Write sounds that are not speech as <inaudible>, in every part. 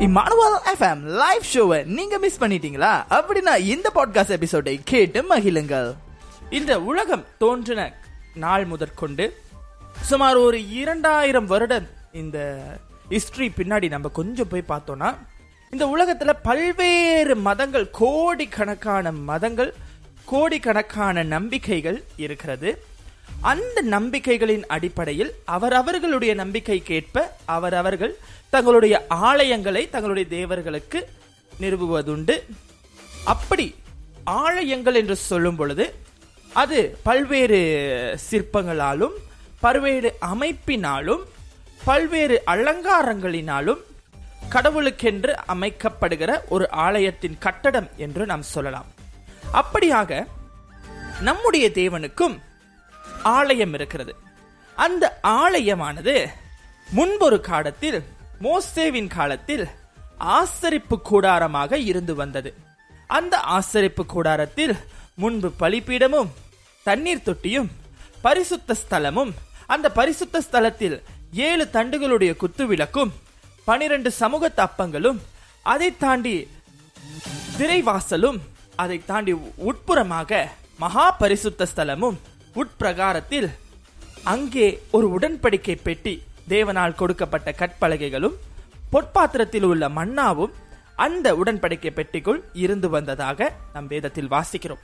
Emmanuel FM live ஷோவை நீங்க miss பண்ணிட்டீங்களா? அப்படின்னா இந்த பாட்காஸ்ட் எபிசோடை கேட்டு மகிழுங்கள். இந்த உலகம் தோன்றின நாள் முதற்கொண்டு சுமார் ஒரு இரண்டாயிரம் வருடம் இந்த ஹிஸ்டரி பின்னாடி நம்ம கொஞ்சம் போய் பார்த்தோம்னா இந்த உலகத்துல பல்வேறு மதங்கள் கோடிக்கணக்கான மதங்கள் கோடிக்கணக்கான நம்பிக்கைகள் இருக்கிறது. அந்த நம்பிக்கைகளின் அடிப்படையில் அவரவர்களுடைய நம்பிக்கைக்கேற்ப அவரவர்கள் தங்களுடைய ஆலயங்களை தங்களுடைய தேவர்களுக்கு நிறுவுவதுண்டு. அப்படி ஆலயங்கள் என்று சொல்லும் பொழுது அது பல்வேறு சிற்பங்களாலும் பல்வேறு அமைப்பினாலும் பல்வேறு அலங்காரங்களினாலும் கடவுளுக்கென்று அமைக்கப்படுகிற ஒரு ஆலயத்தின் கட்டடம் என்று நாம் சொல்லலாம். அப்படியாக நம்முடைய தேவனுக்கும் ஆலயம் இருக்கிறது. அந்த ஆலயமானது முன்பொரு காலத்தில் மோசேவின் காலத்தில் ஆசரிப்பு கூடாரமாக இருந்து வந்தது. அந்த ஆசரிப்பு கூடாரத்தில் முன்பு பலிப்பீடமும் தண்ணீர் தொட்டியும் பரிசுத்த ஸ்தலமும் அந்த பரிசுத்த ஸ்தலத்தில் ஏழு தண்டுகளுடைய குத்து விளக்கும் பனிரெண்டு சமூக தப்பங்களும் அதை தாண்டி திரைவாசலும் அதை தாண்டி உட்புறமாக மகா பரிசுத்த ஸ்தலமும் உட்பிரகாரத்தில் அங்கே ஒரு உடன்படிக்கை பெட்டி தேவனால் கொடுக்கப்பட்ட கற்பலகைகளும் பொற்பாத்திரத்தில் உள்ள மன்னாவும் அந்த உடன்படிக்கை பெட்டிக்குள் இருந்து வந்ததாக நம் வேதத்தில் வாசிக்கிறோம்.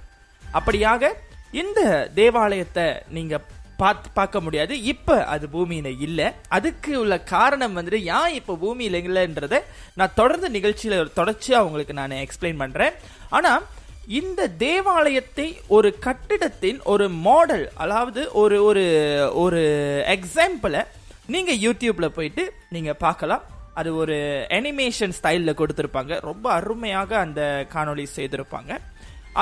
அப்படியாக இந்த தேவாலயத்தை நீங்க பார்த்து பார்க்க முடியாது. இப்ப அது பூமியில இல்லை. அதுக்கு உள்ள காரணம் வந்துட்டு ஏன் இப்ப பூமியில இல்லைன்றத நான் தொடர்ந்து நிகழ்ச்சியில தொடர்ச்சியா உங்களுக்கு நான் எக்ஸ்பிளைன் பண்றேன். ஆனா இந்த தேவாலயத்தை ஒரு கட்டிடத்தின் ஒரு மாடல் அதாவது ஒரு ஒரு ஒரு எக்ஸாம்பிளை நீங்க யூடியூப்ல போயிட்டு நீங்க பார்க்கலாம். அது ஒரு அனிமேஷன் ஸ்டைலில் கொடுத்துருப்பாங்க. ரொம்ப அருமையாக அந்த காணொளி செய்திருப்பாங்க.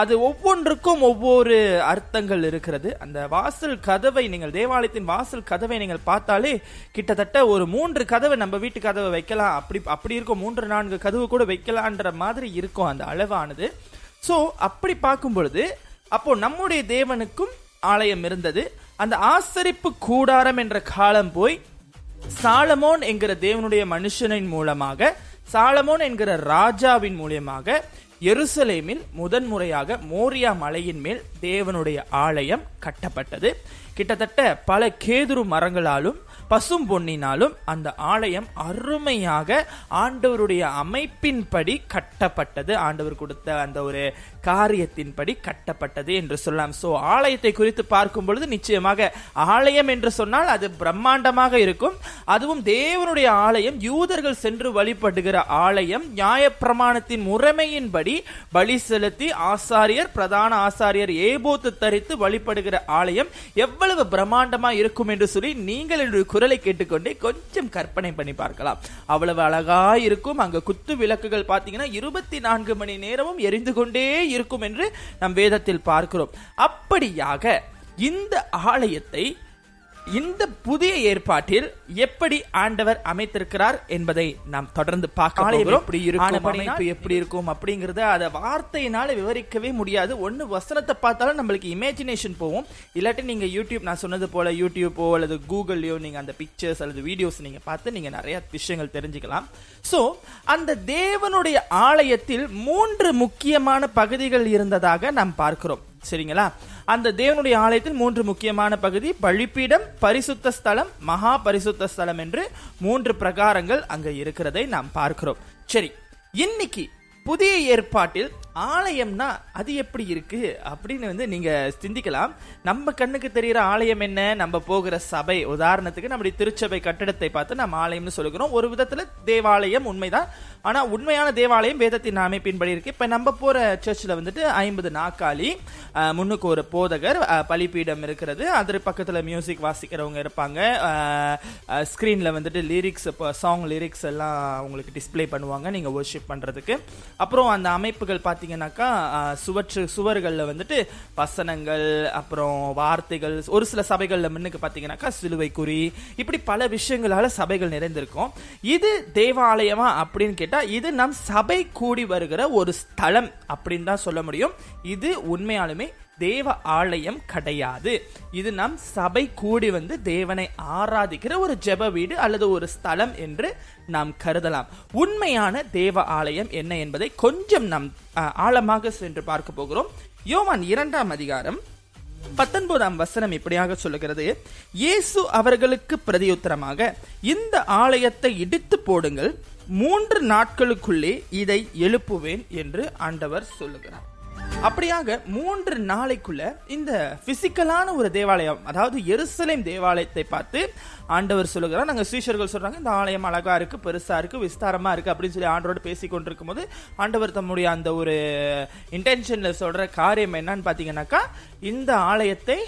அது ஒவ்வொன்றுக்கும் ஒவ்வொரு அர்த்தங்கள் இருக்கிறது. அந்த வாசல் கதவை நீங்கள் தேவாலயத்தின் வாசல் கதவை நீங்கள் பார்த்தாலே கிட்டத்தட்ட ஒரு மூன்று கதவை நம்ம வீட்டு கதவை வைக்கலாம். அப்படி அப்படி இருக்கும். மூன்று நான்கு கதவு கூட வைக்கலான்ற மாதிரி இருக்கும் அந்த அளவானது. ஸோ அப்படி பார்க்கும் பொழுது அப்போ நம்முடைய தேவனுக்கும் ஆலயம் இருந்தது. அந்த ஆசரிப்பு கூடாரம் என்ற காலம் போய் சாலமோன் என்கிற தேவனுடைய மனுஷனின் மூலமாக சாலமோன் என்கிற ராஜாவின் மூலியமாக எருசலேமில் முதன்முறையாக மோரியா மலையின் மேல் தேவனுடைய ஆலயம் கட்டப்பட்டது. கிட்டத்தட்ட பல கேதுரு மரங்களாலும் பசும் பொன்னினாலும் அந்த ஆலயம் அருமையாக ஆண்டவருடைய அமைப்பின்படி கட்டப்பட்டது. ஆண்டவர் கொடுத்த அந்த ஒரு காரியத்தின்படி கட்டப்பட்டது என்று சொல்லலாம். சோ ஆலயத்தை குறித்து பார்க்கும் பொழுது நிச்சயமாக ஆலயம் என்று சொன்னால் அது பிரம்மாண்டமாக இருக்கும். அதுவும் தேவனுடைய ஆலயம் யூதர்கள் சென்று வழிபடுகிற ஆலயம் நியாயப்பிரமாணத்தின் முறைமையின்படி பலி செலுத்தி ஆசாரியர் பிரதான ஆசாரியர் ஏபோத்து தரித்து வழிபடுகிற ஆலயம் எவ்வளவு பிரம்மாண்டமா இருக்கும் என்று சொல்லி நீங்கள் என்று குரலை கேட்டுக்கொண்டே கொஞ்சம் கற்பனை பண்ணி பார்க்கலாம். அவ்வளவு அழகா இருக்கும். அங்க குத்து விளக்குகள் பார்த்தீங்கன்னா இருபத்தி நான்கு மணி நேரமும் எரிந்து கொண்டே இருக்கும் என்று நம் வேதத்தில் பார்க்கிறோம். அப்படியாக இந்த ஆலயத்தை இந்த புதிய ஏற்பாட்டில் எப்படி ஆண்டவர் அமைத்திருக்கிறார் என்பதை நாம் தொடர்ந்து பார்க்க எப்படி இருக்கும் அமைப்பு எப்படி இருக்கும் அப்படிங்கறத அத வார்த்தையினால விவரிக்கவே முடியாது. ஒன்னு வசனத்தை பார்த்தாலும் நம்மளுக்கு இமேஜினேஷன் போவோம் இல்லாட்டி நீங்க யூடியூப் நான் சொன்னது போல யூடியூப்போ அல்லது கூகுள்லயோ நீங்க அந்த பிக்சர்ஸ் அல்லது வீடியோஸ் நீங்க பார்த்து நீங்க நிறைய விஷயங்கள் தெரிஞ்சுக்கலாம். சோ அந்த தேவனுடைய ஆலயத்தில் மூன்று முக்கியமான பகுதிகள் இருந்ததாக நாம் பார்க்கிறோம். சரிங்களா? அந்த தேவனுடைய ஆலயத்தில் மூன்று முக்கியமான பகுதி பழிப்பீடம் பரிசுத்த ஸ்தலம் மகா பரிசுத்த ஸ்தலம் என்று மூன்று பிரகாரங்கள் அங்க இருக்கிறதை நாம் பார்க்கிறோம். சரி இன்னைக்கு புதிய ஏற்பாட்டில் ஆலயம்னா அது எப்படி இருக்கு அப்படின்னு வந்து நீங்க சிந்திக்கலாம். நம்ம கண்ணுக்கு தெரிகிற ஆலயம் என்ன? நம்ம போகிற சபை. உதாரணத்துக்கு நம்முடைய திருச்சபை கட்டிடத்தை பார்த்து நம்ம ஆலயம்னு சொல்லுகிறோம். ஒரு விதத்துல தேவாலயம் உண்மைதான். ஆனா உண்மையான தேவாலயம் வேதத்தின் அமைப்பின்படி இருக்கு. இப்ப நம்ம போற சர்ச்சில் வந்துட்டு ஐம்பது நாக்காளி முன்னுக்கு ஒரு போதகர் பலிப்பீடம் இருக்கிறது. அது பக்கத்துல மியூசிக் வாசிக்கிறவங்க இருப்பாங்க. ஸ்க்ரீனில் வந்துட்டு லிரிக்ஸ் சாங் லிரிக்ஸ் எல்லாம் உங்களுக்கு டிஸ்பிளே பண்ணுவாங்க நீங்க ஒர்ஷிப் பண்றதுக்கு. அப்புறம் அந்த அமைப்புகள் பாத்தீங்கன்னாக்கா சுவற்று சுவர்கள்ல வந்துட்டு வசனங்கள் அப்புறம் வார்த்தைகள் ஒரு சில சபைகள்ல முன்னுக்கு பாத்தீங்கன்னாக்கா சிலுவை குறி இப்படி பல விஷயங்களால சபைகள் நிறைந்திருக்கும். இது தேவாலயமா அப்படின்னு கேட்டா இது நம் சபை கூடி வருகிற ஒரு ஸ்தலம் அப்படின்னு தான் சொல்ல முடியும். இது உண்மையாலுமே தேவ ஆலயம் கிடையாது. இது நம் சபை கூடி வந்து தேவனை ஆராதிக்கிற ஒரு ஜெப வீடு அல்லது ஒரு ஸ்தலம் என்று நாம் கருதலாம். உண்மையான தேவ ஆலயம் என்ன என்பதை கொஞ்சம் நாம் ஆழமாக சென்று பார்க்க போகிறோம். யோவான் இரண்டாம் அதிகாரம் பத்தொன்பதாம் வசனம் இப்படியாக சொல்லுகிறது. இயேசு அவர்களுக்கு பிரதியுத்தரமாக இந்த ஆலயத்தை இடித்து போடுங்கள் மூன்று நாட்களுக்குள்ளே இதை எழுப்புவேன் என்று ஆண்டவர் சொல்லுகிறார். அப்படியாக மூன்று நாளைக்குள்ள இந்த பிசிக்கலான ஒரு தேவாலயம் அதாவது எருசலேம் தேவாலயத்தை பார்த்து ஆண்டவர் சொல்லுகிறார். நாங்கள் சீஷர்கள் சொல்றாங்க இந்த ஆலயம் அழகா இருக்கு பெருசா இருக்கு விஸ்தாரமா இருக்கு அப்படின்னு சொல்லி ஆண்டவரோட பேசி கொண்டிருக்கும் போது ஆண்டவர் தம்முடைய அந்த ஒரு இன்டென்ஷன்ல சொல்ற காரியம் என்னன்னு பாத்தீங்கன்னாக்கா இந்த ஆலயத்தை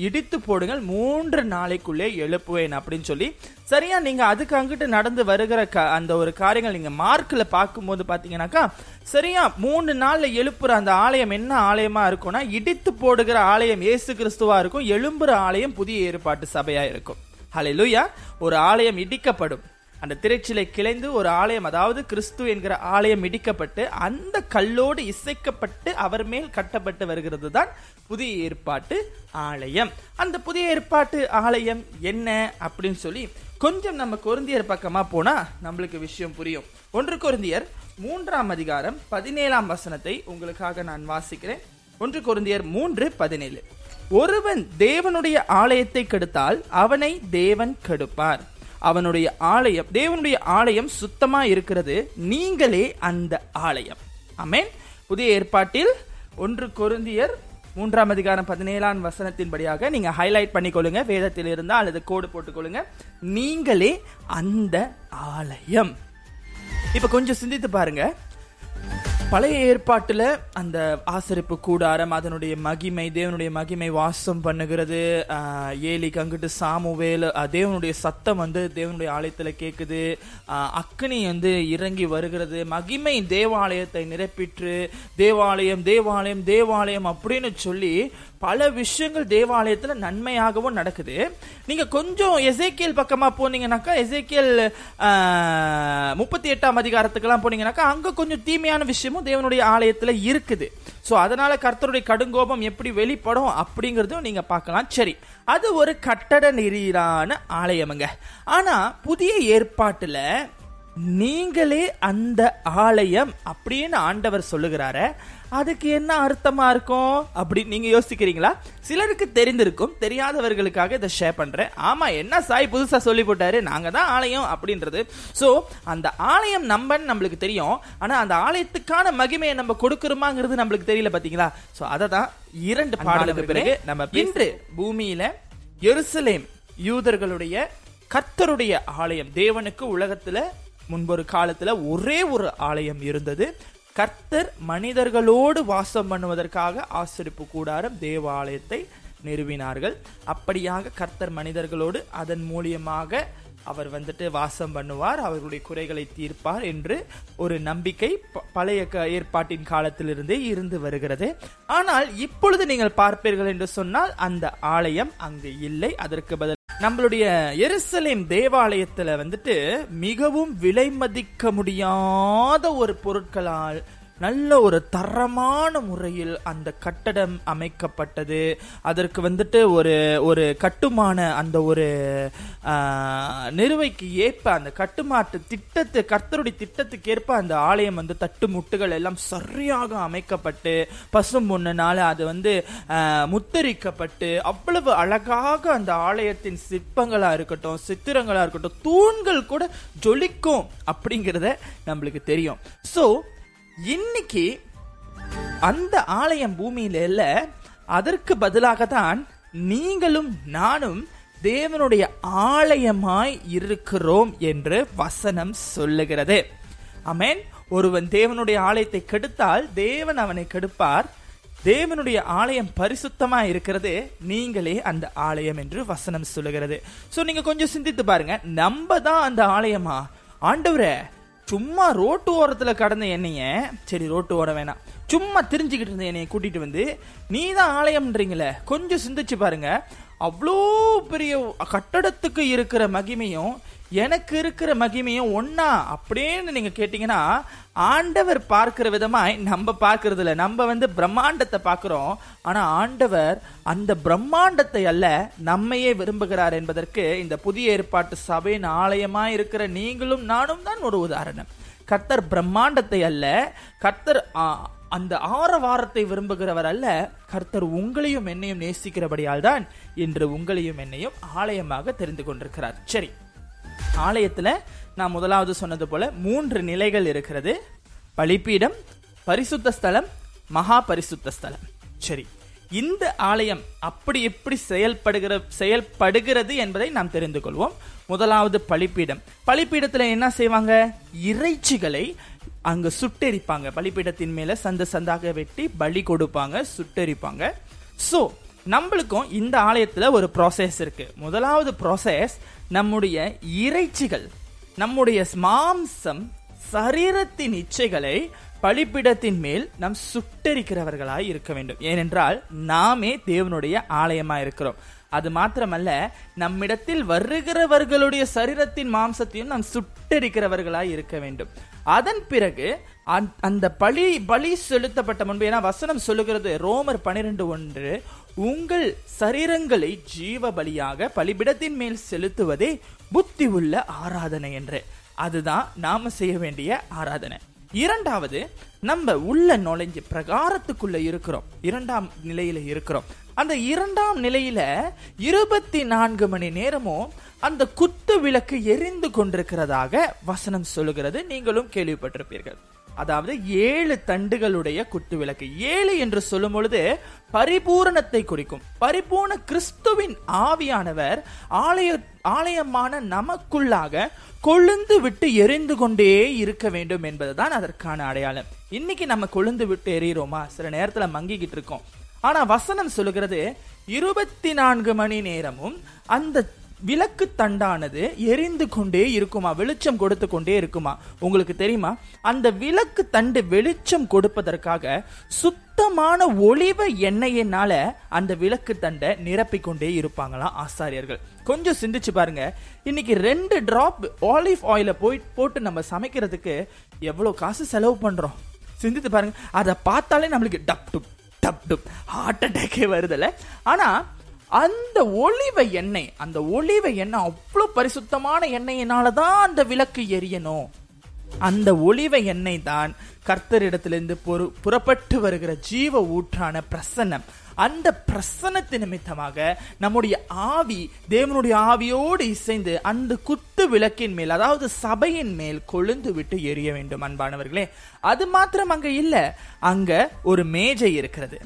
இடித்து போடுங்கள் மூன்று நாளைக்குள்ளே எழுப்புவேன் அப்படின்னு சொல்லி சரியா நீங்க அதுக்கு அங்கிட்டு நடந்து வருகிற க- அந்த ஒரு காரியங்கள் நீங்க மார்க்ல பார்க்கும்போது பாத்தீங்கன்னாக்கா சரியா மூணு நாள்ல எழுப்புற அந்த ஆலயம் என்ன ஆலயமா இருக்கும்னா இடித்து போடுகிற ஆலயம் இயேசு கிறிஸ்துவா இருக்கும் எழும்புற ஆலயம் புதிய ஏற்பாட்டு சபையா இருக்கும். ஹalleluya ஒரு ஆலயம் இடிக்கப்படும். அந்த திரைச்சிலை கிளைந்து ஒரு ஆலயம் அதாவது கிறிஸ்து என்கிற ஆலயம் இடிக்கப்பட்டு அந்த கல்லோடு இசைக்கப்பட்டு அவர் மேல் கட்டப்பட்டு வருகிறது தான் புதிய ஏற்பாட்டு ஆலயம். அந்த புதிய ஏற்பாட்டு ஆலயம் என்ன அப்படின்னு சொல்லி கொஞ்சம் நம்ம கொருந்தியர் பக்கமா போனா நம்மளுக்கு விஷயம் புரியும். ஒன்று கொருந்தியர் மூன்றாம் அதிகாரம் பதினேழாம் வசனத்தை உங்களுக்காக நான் வாசிக்கிறேன். ஒன்று கொருந்தியர் மூன்று பதினேழு. ஒருவன் தேவனுடைய ஆலயத்தை கெடுத்தால் அவனை தேவன் கெடுப்பார். அவனுடைய ஆலயம் தேவனுடைய ஆலயம் சுத்தமா இருக்கிறது. நீங்களே அந்த ஆலயம். அமேன் புதிய ஏற்பாட்டில் ஒன்று கொருந்தியர் மூன்றாம் அதிகாரம் பதினேழாம் வசனத்தின்படியாக நீங்க ஹைலைட் பண்ணிக்கொள்ளுங்க. வேதத்தில் இருந்தால் அல்லது கோடு போட்டுக்கொள்ளுங்க. நீங்களே அந்த ஆலயம். இப்ப கொஞ்சம் சிந்தித்து பாருங்க. பழைய ஏற்பாட்டுல அந்த ஆசரிப்பு கூடாரம் அதனுடைய மகிமை தேவனுடைய மகிமை வாசம் பண்ணுகிறது. ஏலி கங்குட்டு அங்கிட்டு சாமுவேல் தேவனுடைய சத்தம் வந்து தேவனுடைய ஆலயத்துல கேக்குது. அக்னி வந்து இறங்கி வருகிறது. மகிமை தேவாலயத்தை நிரப்பிற்று. தேவாலயம் தேவாலயம் தேவாலயம் அப்படின்னு சொல்லி பல விஷயங்கள் தேவாலயத்தில் நன்மையாகவும் நடக்குது. நீங்க கொஞ்சம் எசேக்கியல் பக்கமா போனீங்கன்னாக்கா எசேக்கியல் முப்பத்தி எட்டாம் அதிகாரத்துக்கெல்லாம் போனீங்கன்னாக்கா அங்க கொஞ்சம் தீமையான விஷயமும் தேவனுடைய ஆலயத்தில் இருக்குது. ஸோ அதனால கர்த்தருடைய கடுங்கோபம் எப்படி வெளிப்படும் அப்படிங்கறதும் நீங்க பார்க்கலாம். சரி அது ஒரு கட்டட நெறியிலான ஆலயமுங்க. ஆனா புதிய ஏற்பாட்டுல நீங்களே அந்த ஆலயம் அப்படின்னு ஆண்டவர் சொல்லுகிறாரு அதுக்கு என்ன அர்த்தமா இருக்கும் அப்படி நீங்க யோசிக்கிறீங்களா? சிலருக்கு தெரிந்திருக்கும் தெரியாதவர்களுக்காக இதை ஷேர் பண்றேன். ஆமா என்ன சாய் புதுசா சொல்லி போட்டாரு? நாங்க தான் ஆலயம் அப்படின்றது. சோ அந்த ஆலயம் நம்பன்னு நம்மளுக்கு தெரியும். ஆனா அந்த ஆலயத்துக்கான மகிமையை நம்ம கொடுக்கிறோமாங்கிறது நம்மளுக்கு தெரியல பாத்தீங்களா? சோ அதை தான் இரண்டு பாடலுக்கு பிறகு நம்ம இன்று பூமியில எருசலேம் யூதர்களுடைய கர்த்தருடைய ஆலயம் தேவனுக்கு உலகத்துல முன்பொரு காலத்துல ஒரே ஒரு ஆலயம் இருந்தது. கர்த்தர் மனிதர்களோடு வாசம் பண்ணுவதற்காக ஆசரிப்பு கூடாரம் தேவாலயத்தை நிறுவினார்கள். அப்படியாக கர்த்தர் மனிதர்களோடு அதன் மூலியமாக அவர் வந்துட்டு வாசம் பண்ணுவார் அவர்களுடைய குறைகளை தீர்ப்பார் என்று ஒரு நம்பிக்கை ப- பழைய க- ஏற்பாட்டின் காலத்திலிருந்தே இருந்து வருகிறது. ஆனால் இப்பொழுது நீங்கள் பார்ப்பீர்கள் என்று சொன்னால் அந்த ஆலயம் அங்கு இல்லை. அதற்கு பதில் நம்மளுடைய எருசலேம் தேவாலயத்துல வந்துட்டு மிகவும் விலை மதிக்க முடியாத ஒரு பொருட்களால் நல்ல ஒரு தரமான முறையில் அந்த கட்டடம் அமைக்கப்பட்டது. அதற்கு வந்துட்டு ஒரு ஒரு கட்டுமான அந்த ஒரு நிறுவைக்கு ஏற்ப அந்த கட்டுமாட்டு திட்டத்து கர்த்தருடைய திட்டத்துக்கு ஏற்ப அந்த ஆலயம் வந்து தட்டு முட்டுகள் எல்லாம் சரியாக அமைக்கப்பட்டு பசும் பொண்ணுனால அது வந்து முத்தரிக்கப்பட்டு அவ்வளவு அழகாக அந்த ஆலயத்தின் சிற்பங்களாக இருக்கட்டும் சித்திரங்களாக இருக்கட்டும் தூண்கள் கூட ஜொலிக்கும் அப்படிங்கிறத நம்மளுக்கு தெரியும். ஸோ இன்னைக்கு அந்த ஆலயம் பூமியில இல்ல அதற்கு பதிலாக தான் நீங்களும் நானும் தேவனுடைய ஆலயமாய் இருக்கிறோம் என்று வசனம் சொல்லுகிறது. அமேன் ஒருவன் தேவனுடைய ஆலயத்தை கெடுத்தால் தேவன் அவனை கெடுப்பார். தேவனுடைய ஆலயம் பரிசுத்தமா இருக்கிறது நீங்களே அந்த ஆலயம் என்று வசனம் சொல்லுகிறது. சோ நீங்க கொஞ்சம் சிந்தித்து பாருங்க. நம்ம தான் அந்த ஆலயமா? ஆண்டவரே சும்மா ரோட்டு ஓரத்தில் கடந்த என்னைய சரி ரோட்டு ஓரம் வேணாம். சும்மா தெரிஞ்சுக்கிட்டு இருந்த என்னைய கூட்டிட்டு வந்து நீ தான் ஆலயம்ன்றீங்களே கொஞ்சம் சிந்திச்சு பாருங்க. அவ்வளோ பெரிய கட்டடத்துக்கு இருக்கிற மகிமையும் எனக்கு இருக்கிற மகிமையும் ஒன்னா அப்படின்னு நீங்க கேட்டீங்கன்னா ஆண்டவர் பார்க்கிற விதமாய் நம்ம பார்க்கறது இல்லை. நம்ம வந்து பிரம்மாண்டத்தை பார்க்குறோம். ஆனா ஆண்டவர் அந்த பிரம்மாண்டத்தை அல்ல நம்மையே விரும்புகிறார் என்பதற்கு இந்த புதிய ஏற்பாட்டு சபையின் ஆலயமா இருக்கிற நீங்களும் நானும் தான் ஒரு உதாரணம். கர்த்தர் பிரம்மாண்டத்தை அல்ல கர்த்தர் ஆ, அந்த ஆரவாரத்தை விரும்புகிறவர் அல்ல. கர்த்தர் உங்களையும் என்னையும் நேசிக்கிறபடியால் தான் இன்று உங்களையும் என்னையும் ஆலயமாக தெரிந்து கொண்டிருக்கிறார். சரி ஆலயத்துல நான் முதலாவது சொன்னது போல மூன்று நிலைகள் இருக்கிறது. பலிப்பீடம் பரிசுத்த ஸ்தலம் மகா பரிசுத்த ஸ்தலம். சரி இந்த ஆலயம் அப்படி எப்படி செயல்படுகிற செயல்படுகிறது என்பதை நாம் தெரிந்து கொள்வோம். முதலாவது பலிப்பீடம் பலிப்பீடத்துல என்ன செய்வாங்க? இறைச்சிகளை அங்க சுட்டெரிப்பாங்க. பலிப்பீடத்தின் மேல சந்த சந்தாக வெட்டி பலி கொடுப்பாங்க சுட்டெரிப்பாங்க. சோ நம்மளுக்கும் இந்த ஆலயத்துல ஒரு ப்ராசஸ் இருக்கு. முதலாவது ப்ராசஸ் நம்முடைய இறைச்சிகள் நம்முடைய மாம்சம் சரீரத்தின் இச்சைகளை பலிப்பிடத்தின் மேல் நாம் சுட்டரிக்கிறவர்களாய் இருக்க வேண்டும். ஏனென்றால் நாமே தேவனுடைய ஆலயமா இருக்கிறோம். அது மாத்திரமல்ல நம்மிடத்தில் வருகிறவர்களுடைய சரீரத்தின் மாம்சத்தையும் நாம் சுட்டரிக்கிறவர்களாய் இருக்க வேண்டும். அதன் பிறகு அந்த- அந்த பழி பலி செலுத்தப்பட்ட முன்பு ஏன்னா வசனம் சொல்லுகிறது ரோமர் பனிரெண்டு ஒன்று உங்கள் சரீரங்களை ஜீவ பலியாக பலிபிடத்தின் மேல் செலுத்துவதே புத்தி உள்ள ஆராதனை என்று. அதுதான் நாம செய்ய வேண்டிய ஆராதனை. இரண்டாவது நம்ம உள்ள நுழைஞ்சு பிரகாரத்துக்குள்ள இருக்கிறோம். இரண்டாம் நிலையில இருக்கிறோம். அந்த இரண்டாம் நிலையில இருபத்தி நான்கு மணி நேரமும் அந்த குத்து விளக்கு எரிந்து கொண்டிருக்கிறதாக வசனம் சொல்லுகிறது. நீங்களும் கேள்விப்பட்டிருப்பீர்கள். அதாவது ஏழு தண்டுகளுடைய குத்து விளக்கு ஏழு என்று சொல்லும் பொழுது பரிபூரணத்தை குறிக்கும். பரிபூர்ண கிறிஸ்துவின் ஆவியானவர் ஆலய ஆலயமான நமக்குள்ளாக கொழுந்து விட்டு எரிந்து கொண்டே இருக்க வேண்டும் என்பதுதான் அதற்கான அடையாளம். இன்னைக்கு நம்ம கொழுந்து விட்டு எறிகிறோமா சில நேரத்துல மங்கிக்கிட்டு இருக்கோம். ஆனா வசனம் சொல்லுகிறது இருபத்தி நான்கு மணி நேரமும் அந்த விளக்கு தண்டானது எரிந்து கொண்டே இருக்குமா? வெளிச்சம் கொடுத்து கொண்டே இருக்குமா? உங்களுக்கு தெரியுமா? அந்த விளக்கு தண்டு வெளிச்சம் கொடுப்பதற்காக சுத்தமான ஒளிவ எண்ணெயினால அந்த விளக்கு தண்டை நிரப்பிக்கொண்டே இருப்பாங்களாம் ஆசாரியர்கள். கொஞ்சம் சிந்திச்சு பாருங்க. இன்னைக்கு ரெண்டு டிராப் ஆலிவ் ஆயில போய் போட்டு நம்ம சமைக்கிறதுக்கு எவ்வளவு காசு செலவு பண்றோம்? சிந்தித்து பாருங்க. அதை பார்த்தாலே நம்மளுக்கு டப் டுப் டப் டுப் ஹார்ட் அட்டாக்கே வருதுல்ல. ஆனா அந்த ஒளிவ எண்ணெய் அந்த ஒளிவ எண்ணெய் அவ்வளோ பரிசுத்தமான எண்ணெயினால தான் அந்த விளக்கு எரியணும். அந்த ஒளிவ எண்ணெய் தான் கர்த்தரிடத்திலிருந்து பொறு புறப்பட்டு வருகிற ஜீவ ஊற்றான பிரசன்னம். அந்த பிரசன்னத்து நிமித்தமாக நம்முடைய ஆவி தேவனுடைய ஆவியோடு இசைந்து அந்த குத்து விளக்கின் மேல் அதாவது சபையின் மேல் கொழுந்து விட்டு எரிய வேண்டும் அன்பானவர்களே. அது மாத்திரம் அங்க இல்ல அங்க ஒரு மேஜை இருக்கிறது.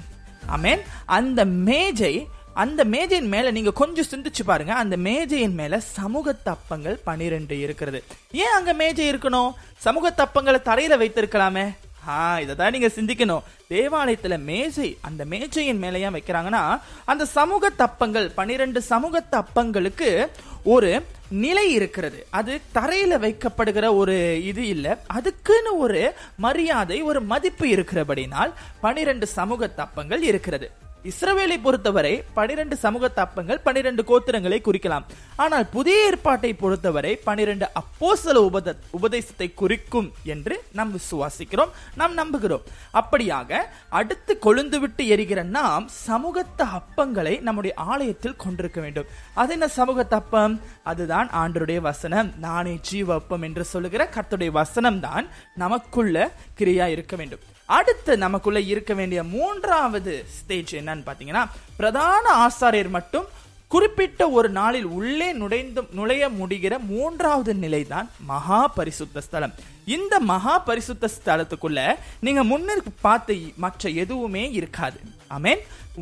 ஆமென் அந்த மேஜை அந்த மேஜையின் மேல நீங்க கொஞ்சம் சிந்திச்சு பாருங்க. அந்த மேஜையின் மேல சமூக தப்பங்கள் பனிரெண்டு இருக்கிறது. ஏன் அங்க மேஜை இருக்கணும்? சமூக தப்பங்களை தரையில வைத்திருக்கலாமே? ஆ இதை தான் நீங்க சிந்திக்கணும். தேவாலயத்துல மேஜை அந்த மேஜையின் மேல ஏன் வைக்கிறாங்கன்னா அந்த சமூக தப்பங்கள் பனிரெண்டு சமூக தப்பங்களுக்கு ஒரு நிலை இருக்கிறது. அது தரையில வைக்கப்படுகிற ஒரு இது இல்ல. அதுக்குன்னு ஒரு மரியாதை ஒரு மதிப்பு இருக்கிறபடினால் பனிரெண்டு சமூக தப்பங்கள் இருக்கிறது. இஸ்ரவேலை பொறுத்தவரை பனிரெண்டு சமூக தப்பங்கள் பனிரெண்டு கோத்திரங்களை குறிக்கலாம். ஆனால் புதிய ஏற்பாட்டை பொறுத்தவரை பனிரெண்டு அப்போசல உபத உபதேசத்தை குறிக்கும் என்று நாம் விசுவாசிக்கிறோம் நாம் நம்புகிறோம். அப்படியாக அடுத்து கொழுந்து விட்டு எரிகிற நாம் சமூகத்த அப்பங்களை நம்முடைய ஆலயத்தில் கொண்டிருக்க வேண்டும். அது என்ன சமூக தப்பம்? அதுதான் ஆண்டருடைய வசனம். நானே ஜீவ அப்பம் என்று சொல்லுகிற கர்த்தருடைய வசனம் தான் நமக்குள்ள கிரியா இருக்க வேண்டும். அடுத்து நமக்குள்ள இருக்க வேண்டிய மூன்றாவது ஸ்டேஜ் என்னன்னு பாத்தீங்கன்னா பிரதான ஆசாரியர் மட்டும் குறிப்பிட்ட ஒரு நாளில் உள்ளே நுழைந்து நுழைய முடிகிற மூன்றாவது நிலைதான் மகா பரிசுத்த ஸ்தலம். இந்த மகா பரிசுத்த ஸ்தலத்துக்குள்ள நீங்க முன்னிற்கு பார்த்த மற்ற எதுவுமே இருக்காது. ஆமேன்.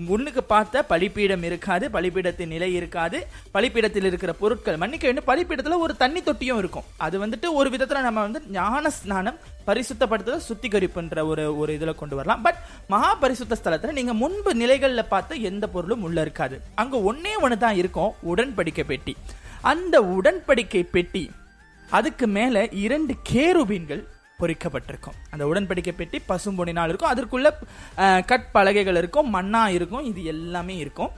முன்னுக்கு பார்த்த பழிப்பீடம் இருக்காது பழிப்பீடத்தின் நிலை இருக்காது பழிப்பீடத்தில் இருக்கிற பொருட்கள் மன்னிக்க வேண்டும் பழிப்பீடத்தில் ஒரு தண்ணி தொட்டியும் இருக்கும். அது வந்துட்டு ஒரு விதத்துல நம்ம வந்து ஞான ஸ்நானம் பரிசுத்தப்படுத்துதல் சுத்திகரிப்புன்ற ஒரு ஒரு இதுல கொண்டு வரலாம். பட் மகா பரிசுத்த ஸ்தலத்துல நீங்க முன்பு நிலைகள்ல பார்த்த எந்த பொருளும் உள்ள இருக்காது. அங்க ஒன்னே ஒன்று தான் இருக்கும் உடன்படிக்கை பெட்டி. அந்த உடன்படிக்கை பெட்டி அதுக்கு மேல இரண்டு கேருபீன்கள் பொறிக்கப்பட்டிருக்கும். அந்த உடன்படிக்கை பெட்டி பசும்பொனினால் இருக்கும். அதற்குள்ள கட் பலகைகள் இருக்கும் மண்ணா இருக்கும் இது எல்லாமே இருக்கும்.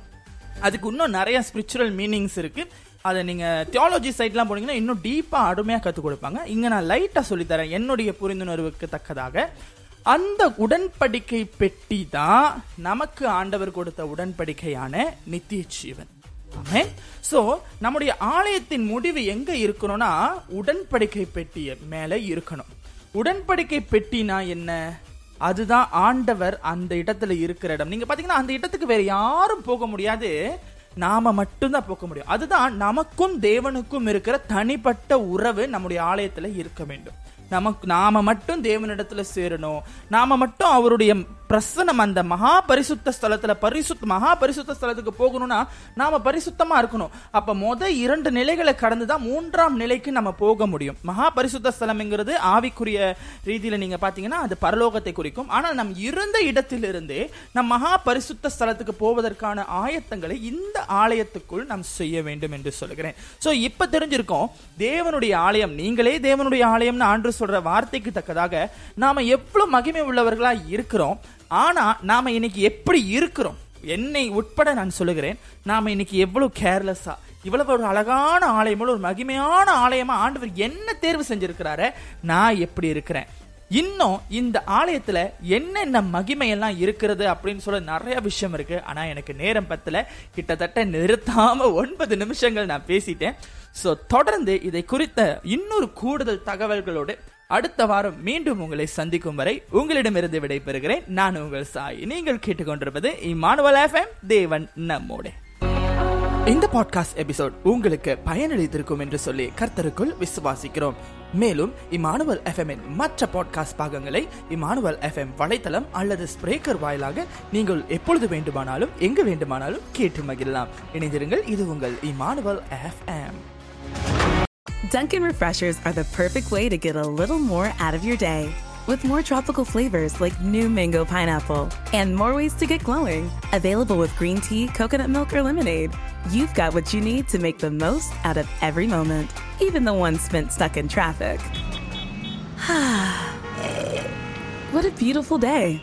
அதுக்கு இன்னும் நிறைய ஸ்பிரிச்சுவல் மீனிங்ஸ் இருக்கு. அதை நீங்க தியாலஜி சைட்லாம் போனீங்கன்னா இன்னும் டீப்பா அருமையா கற்றுக் கொடுப்பாங்க. இங்க நான் லைட்டா சொல்லித்தரேன் என்னுடைய புரிந்துணர்வுக்கு தக்கதாக. அந்த உடன்படிக்கை பெட்டி தான் நமக்கு ஆண்டவர் கொடுத்த உடன்படிக்கையான நித்திய ஜீவன் ஸோ நம்முடைய ஆலயத்தின் முடிவு எங்க இருக்கணும்னா உடன்படிக்கை பெட்டிய மேல இருக்கணும். உடன்படிக்கை பெட்டினா என்ன? அதுதான் ஆண்டவர் அந்த இடத்துல இருக்கிற இடம். நீங்க பாத்தீங்கன்னா அந்த இடத்துக்கு வேற யாரும் போக முடியாது. நாம மட்டும்தான் போக முடியும். அதுதான் நமக்கும் தேவனுக்கும் இருக்கிற தனிப்பட்ட உறவு நம்முடைய ஆலயத்துல இருக்க வேண்டும். நமக்கு நாம மட்டும் தேவனிடத்துல சேரணும். நாம மட்டும் அவருடைய பிரசனம் அந்த மகா பரிசுத்த ஸ்தலத்துல பரிசுத் மகா பரிசுத்த ஸ்தலத்துக்கு போகணும்னா நாம பரிசுத்தமா இருக்கணும். அப்ப முத இரண்டு நிலைகளை கடந்து தான் மூன்றாம் நிலைக்கு நம்ம போக முடியும். மகா பரிசுத்த ஸ்தலம்ங்கிறது ஆவிக்குரிய ரீதியில நீங்க பாத்தீங்கன்னா அது பரலோகத்தை குறிக்கும். ஆனால் நம் இருந்த இடத்திலிருந்தே நம் மகா பரிசுத்த ஸ்தலத்துக்கு போவதற்கான ஆயத்தங்களை இந்த ஆலயத்துக்குள் நாம் செய்ய வேண்டும் என்று சொல்லுகிறேன். சோ இப்ப தெரிஞ்சிருக்கோம் தேவனுடைய ஆலயம் நீங்களே தேவனுடைய ஆலயம்னு ஆண்டு சொல்ற வார்த்தைக்கு தக்கதாக நாம எவ்வளவு மகிமை உள்ளவர்களா இருக்கிறோம் ஆனால் நாம் இன்னைக்கு எப்படி இருக்கிறோம்? என்னை உட்பட நான் சொல்லுகிறேன் நாம் இன்னைக்கு எவ்வளோ கேர்லெஸ்ஸாக இவ்வளவு ஒரு அழகான ஆலயமோ ஒரு மகிமையான ஆலயமா ஆண்டவர் என்ன தேர்வு செஞ்சிருக்கிறாரு நான் எப்படி இருக்கிறேன்? இன்னும் இந்த ஆலயத்துல என்னென்ன மகிமையெல்லாம் இருக்கிறது அப்படின்னு சொல்ல நிறைய விஷயம் இருக்கு. ஆனா எனக்கு நேரம் பத்தல. கிட்டத்தட்ட நிறுத்தாம ஒன்பது நிமிஷங்கள் நான் பேசிட்டேன். சோ தொடர்ந்து இதை குறித்த இன்னொரு கூடுதல் தகவல்களோடு அடுத்த வாரம் மீண்டும் உங்களை சந்திக்கும் வரை உங்களிடமிருந்து விடைபெறுகிறேன். நான் உங்கள் சாய். நீங்கள் கேட்டுக்கொண்டிருப்பது இமானுவல் எஃப்எம் தேவன் நம்மோடு. இந்த பாட்காஸ்ட் எபிசோட் உங்களுக்கு பயனளித்திருக்கும் என்று சொல்லி கர்த்தருக்குள் விசுவாசிக்கிறோம். மேலும் இமானுவல் எஃப்எம் மற்ற பாட்காஸ்ட் பாகங்களை இமானுவல் எஃப்எம் வலைத்தளம் அல்லது ஸ்பிரேக்கர் வாயிலாக நீங்கள் எப்பொழுது வேண்டுமானாலும் எங்கு வேண்டுமானாலும் கேட்டு மகிழலாம். இணைந்திருங்கள் இது உங்கள் Emmanuel FM Dunkin' Refreshers are the perfect way to get a little more out of your day. With more tropical flavors like new mango pineapple and more ways to get glowing, available with green tea, coconut milk, or lemonade, you've got what you need to make the most out of every moment, even the ones spent stuck in traffic. <sighs> <sighs> what a beautiful day!